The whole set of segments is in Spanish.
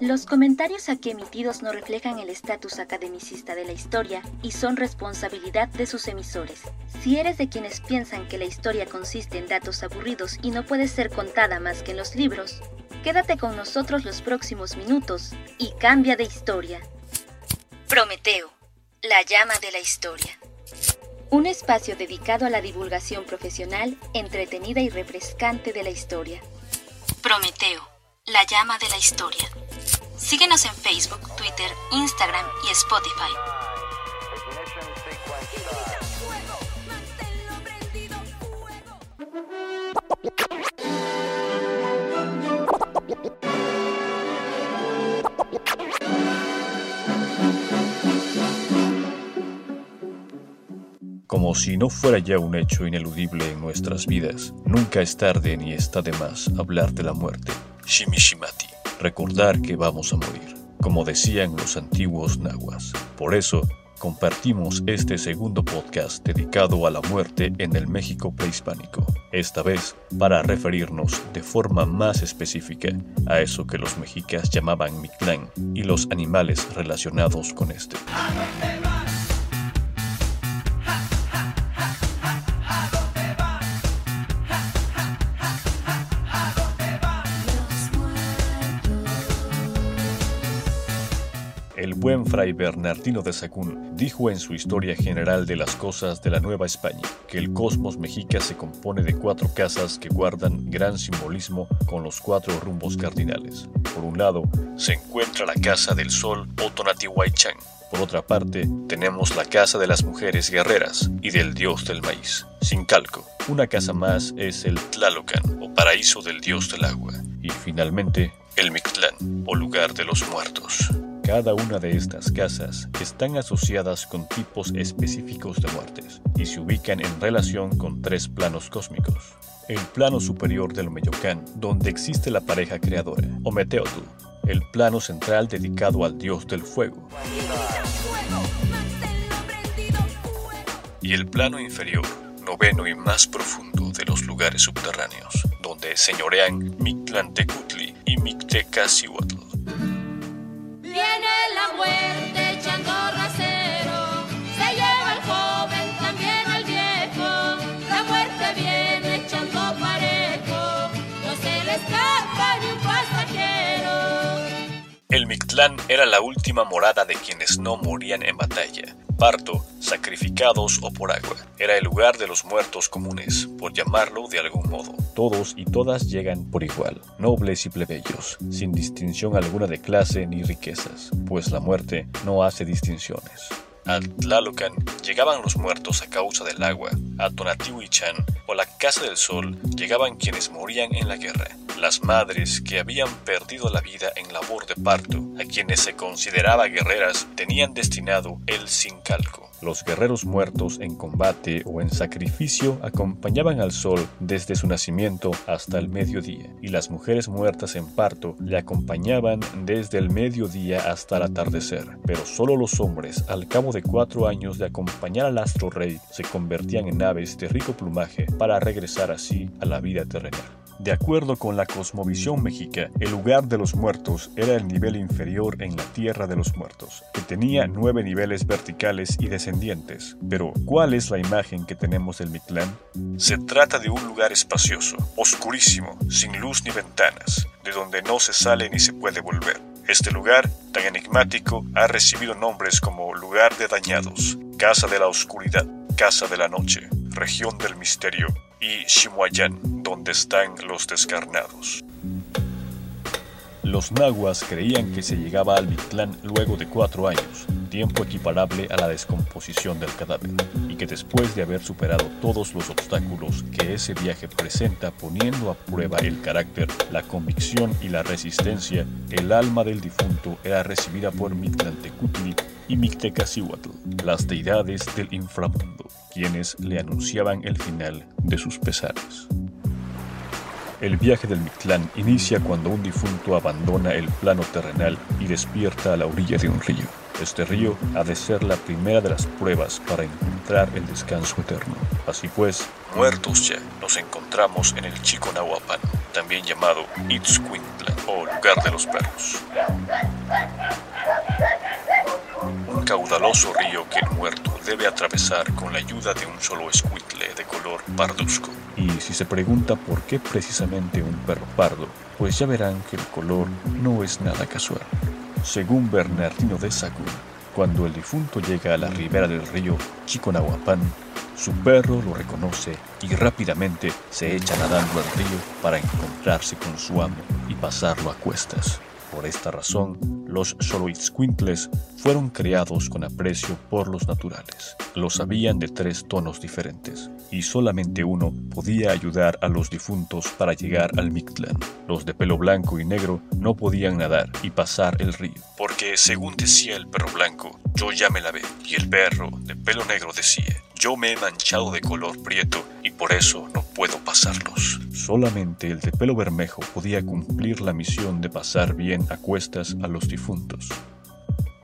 Los comentarios aquí emitidos no reflejan el estatus academicista de la historia y son responsabilidad de sus emisores. Si eres de quienes piensan que la historia consiste en datos aburridos y no puede ser contada más que en los libros, quédate con nosotros los próximos minutos y cambia de historia. Prometeo, la llama de la historia. Un espacio dedicado a la divulgación profesional, entretenida y refrescante de la historia. Prometeo, la llama de la historia. Síguenos en Facebook, Twitter, Instagram y Spotify. Como si no fuera ya un hecho ineludible en nuestras vidas, nunca es tarde ni está de más hablar de la muerte. Shimishimati recordar que vamos a morir, como decían los antiguos nahuas. Por eso, compartimos este segundo podcast dedicado a la muerte en el México prehispánico, esta vez para referirnos de forma más específica a eso que los mexicas llamaban Mictlán y los animales relacionados con este. Buen fray Bernardino de Sahagún dijo en su Historia General de las Cosas de la Nueva España que el cosmos mexica se compone de cuatro casas que guardan gran simbolismo con los cuatro rumbos cardinales. Por un lado, se encuentra la Casa del Sol o. Por otra parte, tenemos la Casa de las Mujeres Guerreras y del Dios del Maíz, sin calco. Una casa más es el Tlalocan o Paraíso del Dios del Agua. Y finalmente, el Mictlán o Lugar de los Muertos. Cada una de estas casas están asociadas con tipos específicos de muertes y se ubican en relación con tres planos cósmicos. El plano superior del Meyocán, donde existe la pareja creadora, o Meteotl, el plano central dedicado al dios del fuego. Y el plano inferior, noveno y más profundo de los lugares subterráneos, donde señorean Mictlantecutli y Mictecacihuatl. where Mictlán era la última morada de quienes no morían en batalla, parto, sacrificados o por agua. Era el lugar de los muertos comunes, por llamarlo de algún modo. Todos y todas llegan por igual, nobles y plebeyos, sin distinción alguna de clase ni riquezas, pues la muerte no hace distinciones. A Tlalocan llegaban los muertos a causa del agua, a Tonatiuhichan o la Casa del Sol llegaban quienes morían en la guerra, las madres que habían perdido la vida en labor de parto, a quienes se consideraba guerreras, tenían destinado el sincalco. Los guerreros muertos en combate o en sacrificio acompañaban al sol desde su nacimiento hasta el mediodía, y las mujeres muertas en parto le acompañaban desde el mediodía hasta el atardecer. Pero solo los hombres, al cabo de cuatro años de acompañar al astro rey, se convertían en aves de rico plumaje para regresar así a la vida terrenal. De acuerdo con la cosmovisión mexica, el lugar de los muertos era el nivel inferior en la tierra de los muertos, que tenía nueve niveles verticales y descendientes. Pero, ¿cuál es la imagen que tenemos del Mictlán? Se trata de un lugar espacioso, oscurísimo, sin luz ni ventanas, de donde no se sale ni se puede volver. Este lugar, tan enigmático, ha recibido nombres como lugar de dañados, casa de la oscuridad, casa de la noche, región del misterio y Shimuayán, donde están los descarnados. Los nahuas creían que se llegaba al Mictlán luego de cuatro años, tiempo equiparable a la descomposición del cadáver, y que después de haber superado todos los obstáculos que ese viaje presenta poniendo a prueba el carácter, la convicción y la resistencia, el alma del difunto era recibida por Mictlantecutli y Mictecacihuatl, las deidades del inframundo, quienes le anunciaban el final de sus pesares. El viaje del Mictlán inicia cuando un difunto abandona el plano terrenal y despierta a la orilla de un río. Este río ha de ser la primera de las pruebas para encontrar el descanso eterno. Así pues, muertos ya, nos encontramos en el Chico Nahuapan, también llamado Itzcuintlan. o lugar de los perros. Caudaloso río que el muerto debe atravesar con la ayuda de un solo escuitle de color parduzco. Y si se pregunta por qué precisamente un perro pardo, pues ya verán que el color no es nada casual. Según Bernardino de Sahagún, cuando el difunto llega a la ribera del río Chiconahuapan, su perro lo reconoce y rápidamente se echa nadando al río para encontrarse con su amo y pasarlo a cuestas. Por esta razón, los Xoloitzcuintles fueron creados con aprecio por los naturales. Los habían de tres tonos diferentes, y solamente uno podía ayudar a los difuntos para llegar al Mictlán. Los de pelo blanco y negro no podían nadar y pasar el río, porque según decía el perro blanco, yo ya me lavé, y el perro de pelo negro decía, yo me he manchado de color prieto y por eso no puedo pasarlos. Solamente el de pelo bermejo podía cumplir la misión de pasar bien a cuestas a los difuntos.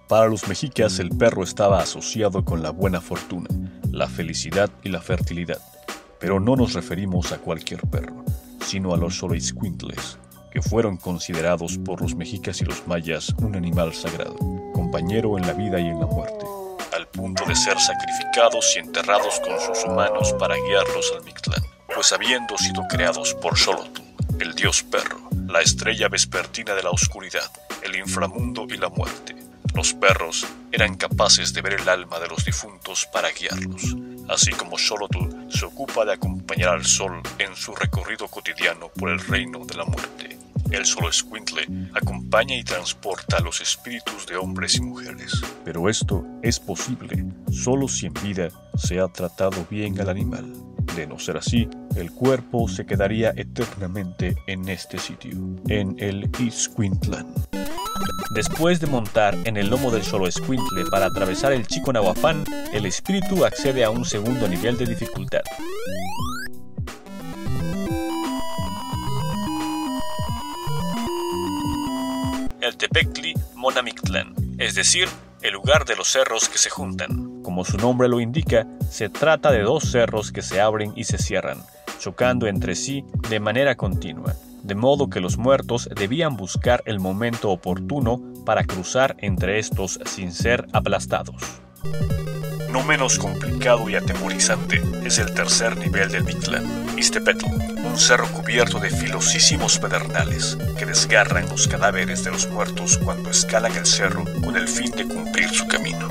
Para los mexicas el perro estaba asociado con la buena fortuna, la felicidad y la fertilidad. Pero no nos referimos a cualquier perro, sino a los Xoloitzcuintles, que fueron considerados por los mexicas y los mayas un animal sagrado, compañero en la vida y en la muerte de ser sacrificados y enterrados con sus humanos para guiarlos al Mictlán, pues habiendo sido creados por Xolotl, el dios perro, la estrella vespertina de la oscuridad, el inframundo y la muerte, los perros eran capaces de ver el alma de los difuntos para guiarlos, así como Xolotl se ocupa de acompañar al sol en su recorrido cotidiano por el reino de la muerte. El solo escuintle acompaña y transporta a los espíritus de hombres y mujeres. Pero esto es posible solo si en vida se ha tratado bien al animal. De no ser así, el cuerpo se quedaría eternamente en este sitio, en el Isquintlan. Después de montar en el lomo del solo escuintle para atravesar el Chico Nahuafán, el espíritu accede a un segundo nivel de dificultad. El Tepectli Monamictlán, es decir, el lugar de los cerros que se juntan. Como su nombre lo indica, se trata de dos cerros que se abren y se cierran, chocando entre sí de manera continua, de modo que los muertos debían buscar el momento oportuno para cruzar entre estos sin ser aplastados. No menos complicado y atemorizante es el tercer nivel del Mictlán, Un cerro cubierto de filosísimos pedernales que desgarran los cadáveres de los muertos cuando escalan el cerro con el fin de cumplir su camino.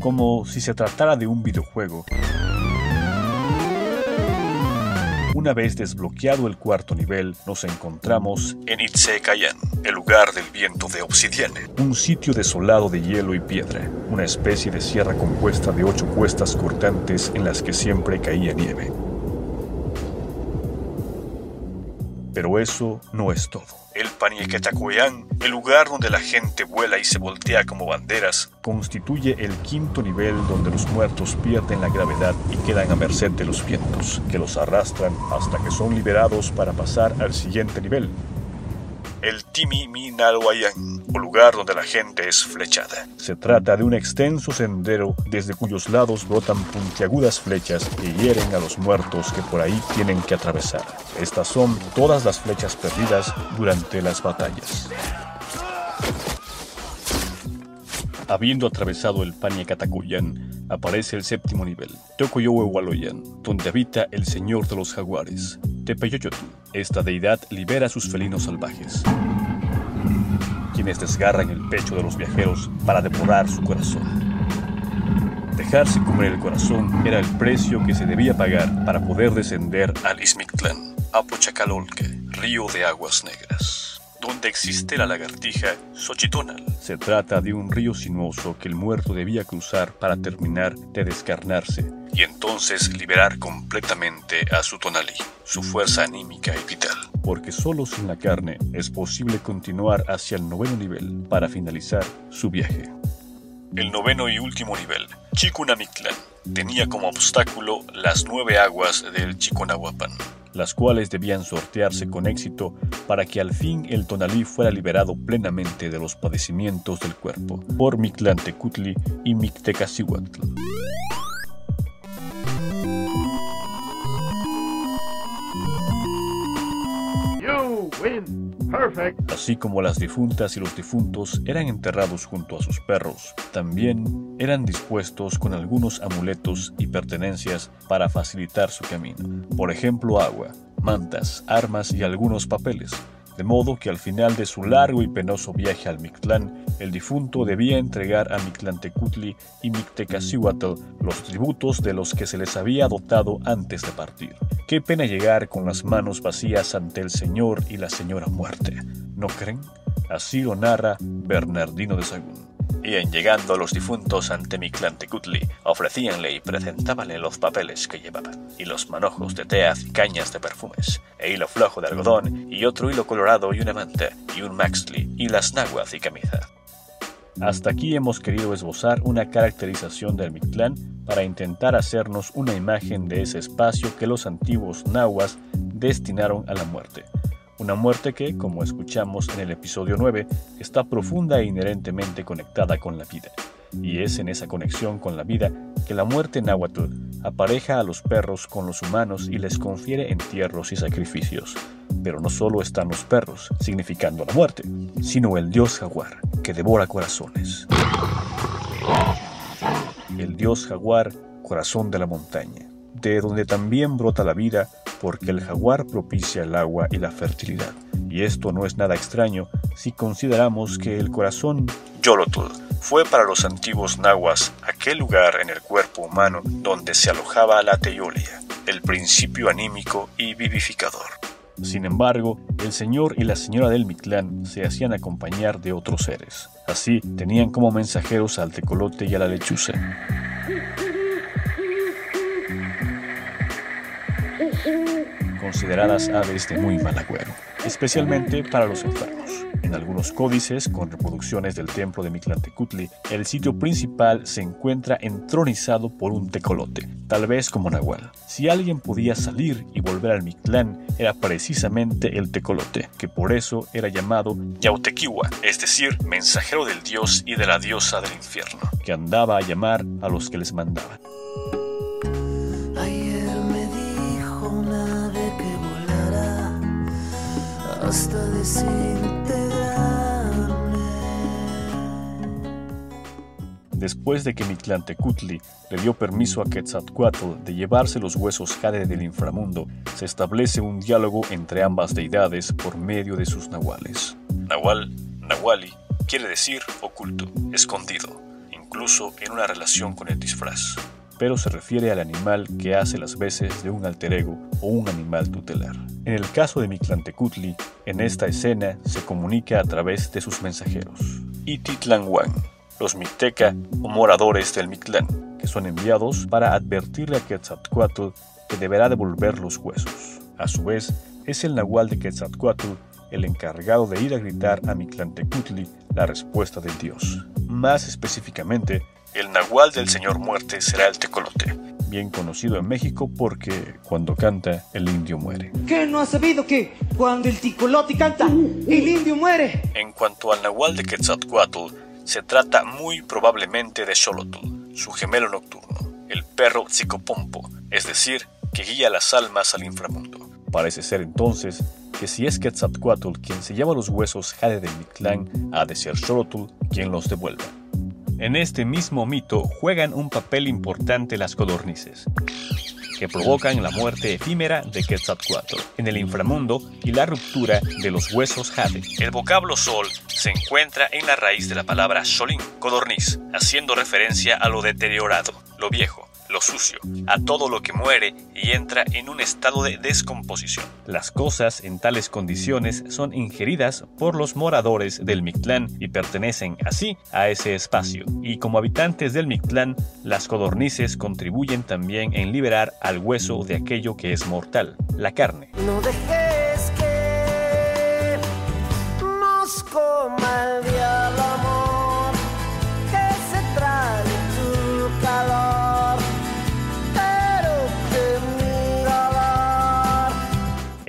Como si se tratara de un videojuego, una vez desbloqueado el cuarto nivel, nos encontramos en Itzekayan, el lugar del viento de obsidiana, un sitio desolado de hielo y piedra, una especie de sierra compuesta de ocho cuestas cortantes en las que siempre caía nieve. Pero eso no es todo. El Paniequetacoyán, el lugar donde la gente vuela y se voltea como banderas, constituye el quinto nivel donde los muertos pierden la gravedad y quedan a merced de los vientos, que los arrastran hasta que son liberados para pasar al siguiente nivel, el Timi Minalhuayán, o lugar donde la gente es flechada. Se trata de un extenso sendero desde cuyos lados brotan puntiagudas flechas que hieren a los muertos que por ahí tienen que atravesar. Estas son todas las flechas perdidas durante las batallas. Habiendo atravesado el Paniacatacuyan, aparece el séptimo nivel, Tocoyohuehualoyan, donde habita el señor de los jaguares, Tepeyoyotl. Esta deidad libera a sus felinos salvajes, quienes desgarran el pecho de los viajeros para devorar su corazón. Dejarse comer el corazón era el precio que se debía pagar para poder descender al Ismictlán, Apochacalolque, río de aguas negras donde existe la lagartija Xochitonal. Se trata de un río sinuoso que el muerto debía cruzar para terminar de descarnarse y entonces liberar completamente a su tonalí, su fuerza anímica y vital. Porque solo sin la carne es posible continuar hacia el noveno nivel para finalizar su viaje. El noveno y último nivel, Chikunamictlán, tenía como obstáculo las nueve aguas del Chiconahuapan las cuales debían sortearse con éxito para que al fin el tonalí fuera liberado plenamente de los padecimientos del cuerpo por Mictlantecutli y Mictecacihuatl. Así como las difuntas y los difuntos eran enterrados junto a sus perros, también eran dispuestos con algunos amuletos y pertenencias para facilitar su camino. Por ejemplo, agua, mantas, armas y algunos papeles de modo que al final de su largo y penoso viaje al Mictlán, el difunto debía entregar a Mictlantecutli y Mictecacihuatl los tributos de los que se les había dotado antes de partir. Qué pena llegar con las manos vacías ante el Señor y la Señora Muerte, ¿no creen? Así lo narra Bernardino de Sagún y en llegando los difuntos ante Mictlantecutli, ofrecíanle y presentábanle los papeles que llevaban, y los manojos de teaz y cañas de perfumes, e hilo flojo de algodón, y otro hilo colorado y una manta, y un maxli, y las naguas y camisa. Hasta aquí hemos querido esbozar una caracterización del Mictlán para intentar hacernos una imagen de ese espacio que los antiguos nahuas destinaron a la muerte una muerte que, como escuchamos en el episodio 9, está profunda e inherentemente conectada con la vida. Y es en esa conexión con la vida que la muerte náhuatl apareja a los perros con los humanos y les confiere entierros y sacrificios. Pero no solo están los perros, significando la muerte, sino el dios jaguar, que devora corazones. El dios jaguar, corazón de la montaña, de donde también brota la vida porque el jaguar propicia el agua y la fertilidad. Y esto no es nada extraño si consideramos que el corazón Yolotl fue para los antiguos nahuas aquel lugar en el cuerpo humano donde se alojaba la teolia, el principio anímico y vivificador. Sin embargo, el señor y la señora del Mictlán se hacían acompañar de otros seres. Así tenían como mensajeros al tecolote y a la lechuza. Consideradas aves de muy mal agüero, especialmente para los enfermos. En algunos códices con reproducciones del templo de Mictlantecutli, el sitio principal se encuentra entronizado por un tecolote, tal vez como Nahual. Si alguien podía salir y volver al Mictlán, era precisamente el tecolote, que por eso era llamado Yautequiwa, es decir, mensajero del dios y de la diosa del infierno, que andaba a llamar a los que les mandaban. Después de que Mictlantecutli le dio permiso a Quetzalcoatl de llevarse los huesos Jade del inframundo, se establece un diálogo entre ambas deidades por medio de sus nahuales. Nahual, nahuali, quiere decir oculto, escondido, incluso en una relación con el disfraz pero se refiere al animal que hace las veces de un alter ego o un animal tutelar. En el caso de Mictlantecutli, en esta escena se comunica a través de sus mensajeros. Ititlanhuan, los Mixteca o moradores del Mictlán, que son enviados para advertirle a Quetzalcoatl que deberá devolver los huesos. A su vez, es el Nahual de Quetzalcoatl el encargado de ir a gritar a Mictlantecutli la respuesta del dios. Más específicamente, el nahual del Señor Muerte será el tecolote, bien conocido en México porque cuando canta el indio muere. ¿Qué no has sabido que cuando el tecolote canta el indio muere? En cuanto al nahual de Quetzalcoatl, se trata muy probablemente de Xolotl, su gemelo nocturno, el perro Tzicopompo, es decir, que guía las almas al inframundo. Parece ser entonces que si es Quetzalcoatl quien se lleva los huesos Jade de Mictlán, ha de ser Xolotl quien los devuelva. En este mismo mito juegan un papel importante las codornices, que provocan la muerte efímera de Quetzalcoatl en el inframundo y la ruptura de los huesos jade. El vocablo sol se encuentra en la raíz de la palabra solín, codorniz, haciendo referencia a lo deteriorado, lo viejo, lo sucio, a todo lo que muere y entra en un estado de descomposición. Las cosas en tales condiciones son ingeridas por los moradores del Mictlán y pertenecen así a ese espacio. Y como habitantes del Mictlán, las codornices contribuyen también en liberar al hueso de aquello que es mortal, la carne. No dejes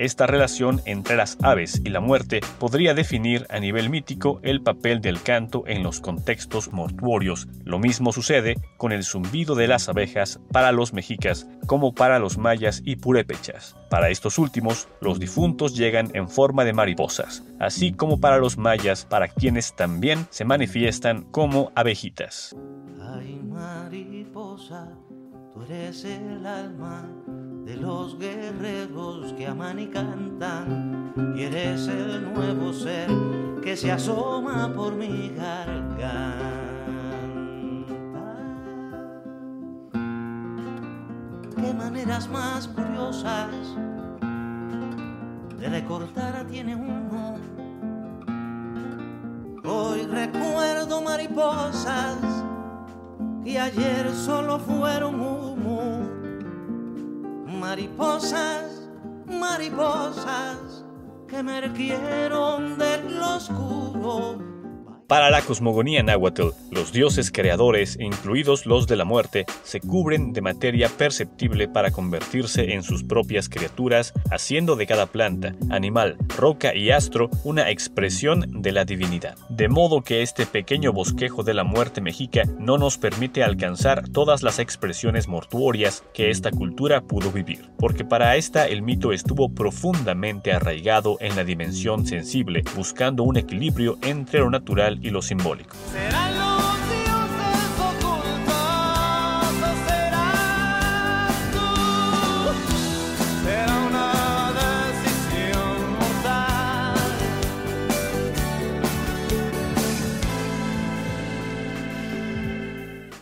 Esta relación entre las aves y la muerte podría definir a nivel mítico el papel del canto en los contextos mortuorios. Lo mismo sucede con el zumbido de las abejas para los mexicas como para los mayas y purépechas. Para estos últimos, los difuntos llegan en forma de mariposas, así como para los mayas, para quienes también se manifiestan como abejitas. Mariposa, el alma de los guerreros que aman y cantan, y eres el nuevo ser que se asoma por mi garganta. Qué maneras más curiosas de recordar tiene uno. Hoy recuerdo mariposas que ayer solo fueron mariposas, mariposas que emergieron del oscuro para la cosmogonía náhuatl, los dioses creadores, incluidos los de la muerte, se cubren de materia perceptible para convertirse en sus propias criaturas, haciendo de cada planta, animal, roca y astro una expresión de la divinidad. De modo que este pequeño bosquejo de la muerte mexica no nos permite alcanzar todas las expresiones mortuorias que esta cultura pudo vivir, porque para esta el mito estuvo profundamente arraigado en la dimensión sensible, buscando un equilibrio entre lo natural y lo simbólico. Serán los dioses ocultos, o serás tú. Será una decisión mortal.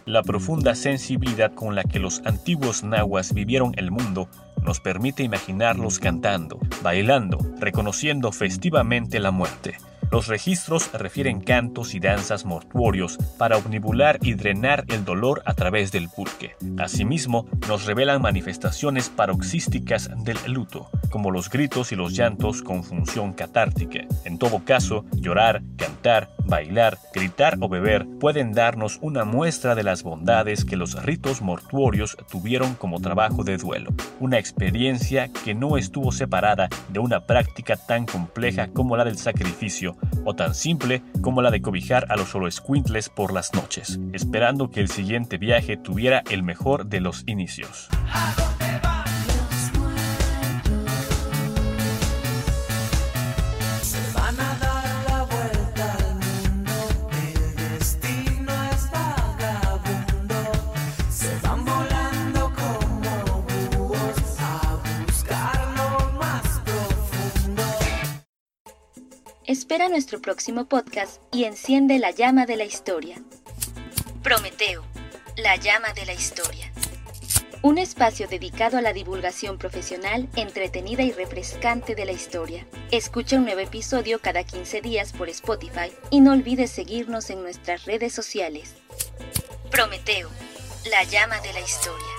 La profunda sensibilidad con la que los antiguos nahuas vivieron el mundo nos permite imaginarlos cantando, bailando, reconociendo festivamente la muerte. Los registros refieren cantos y danzas mortuorios para omnibular y drenar el dolor a través del pulque. Asimismo, nos revelan manifestaciones paroxísticas del luto, como los gritos y los llantos con función catártica. En todo caso, llorar, cantar, bailar, gritar o beber pueden darnos una muestra de las bondades que los ritos mortuorios tuvieron como trabajo de duelo, una experiencia que no estuvo separada de una práctica tan compleja como la del sacrificio o tan simple como la de cobijar a los solo squintles por las noches, esperando que el siguiente viaje tuviera el mejor de los inicios. Espera nuestro próximo podcast y enciende la llama de la historia. Prometeo, la llama de la historia. Un espacio dedicado a la divulgación profesional, entretenida y refrescante de la historia. Escucha un nuevo episodio cada 15 días por Spotify y no olvides seguirnos en nuestras redes sociales. Prometeo, la llama de la historia.